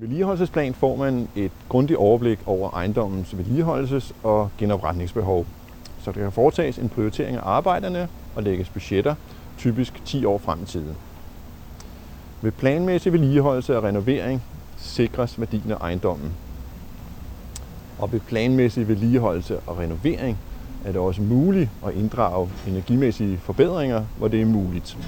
vedligeholdelsesplan får man et grundigt overblik over ejendommens vedligeholdelses- og genopretningsbehov. Så der kan foretages en prioritering af arbejderne og lægges budgetter, typisk 10 år frem i tiden. Ved planmæssig vedligeholdelse og renovering sikres værdien af ejendommen. Og ved planmæssig vedligeholdelse og renovering er det også muligt at inddrage energimæssige forbedringer, hvor det er muligt.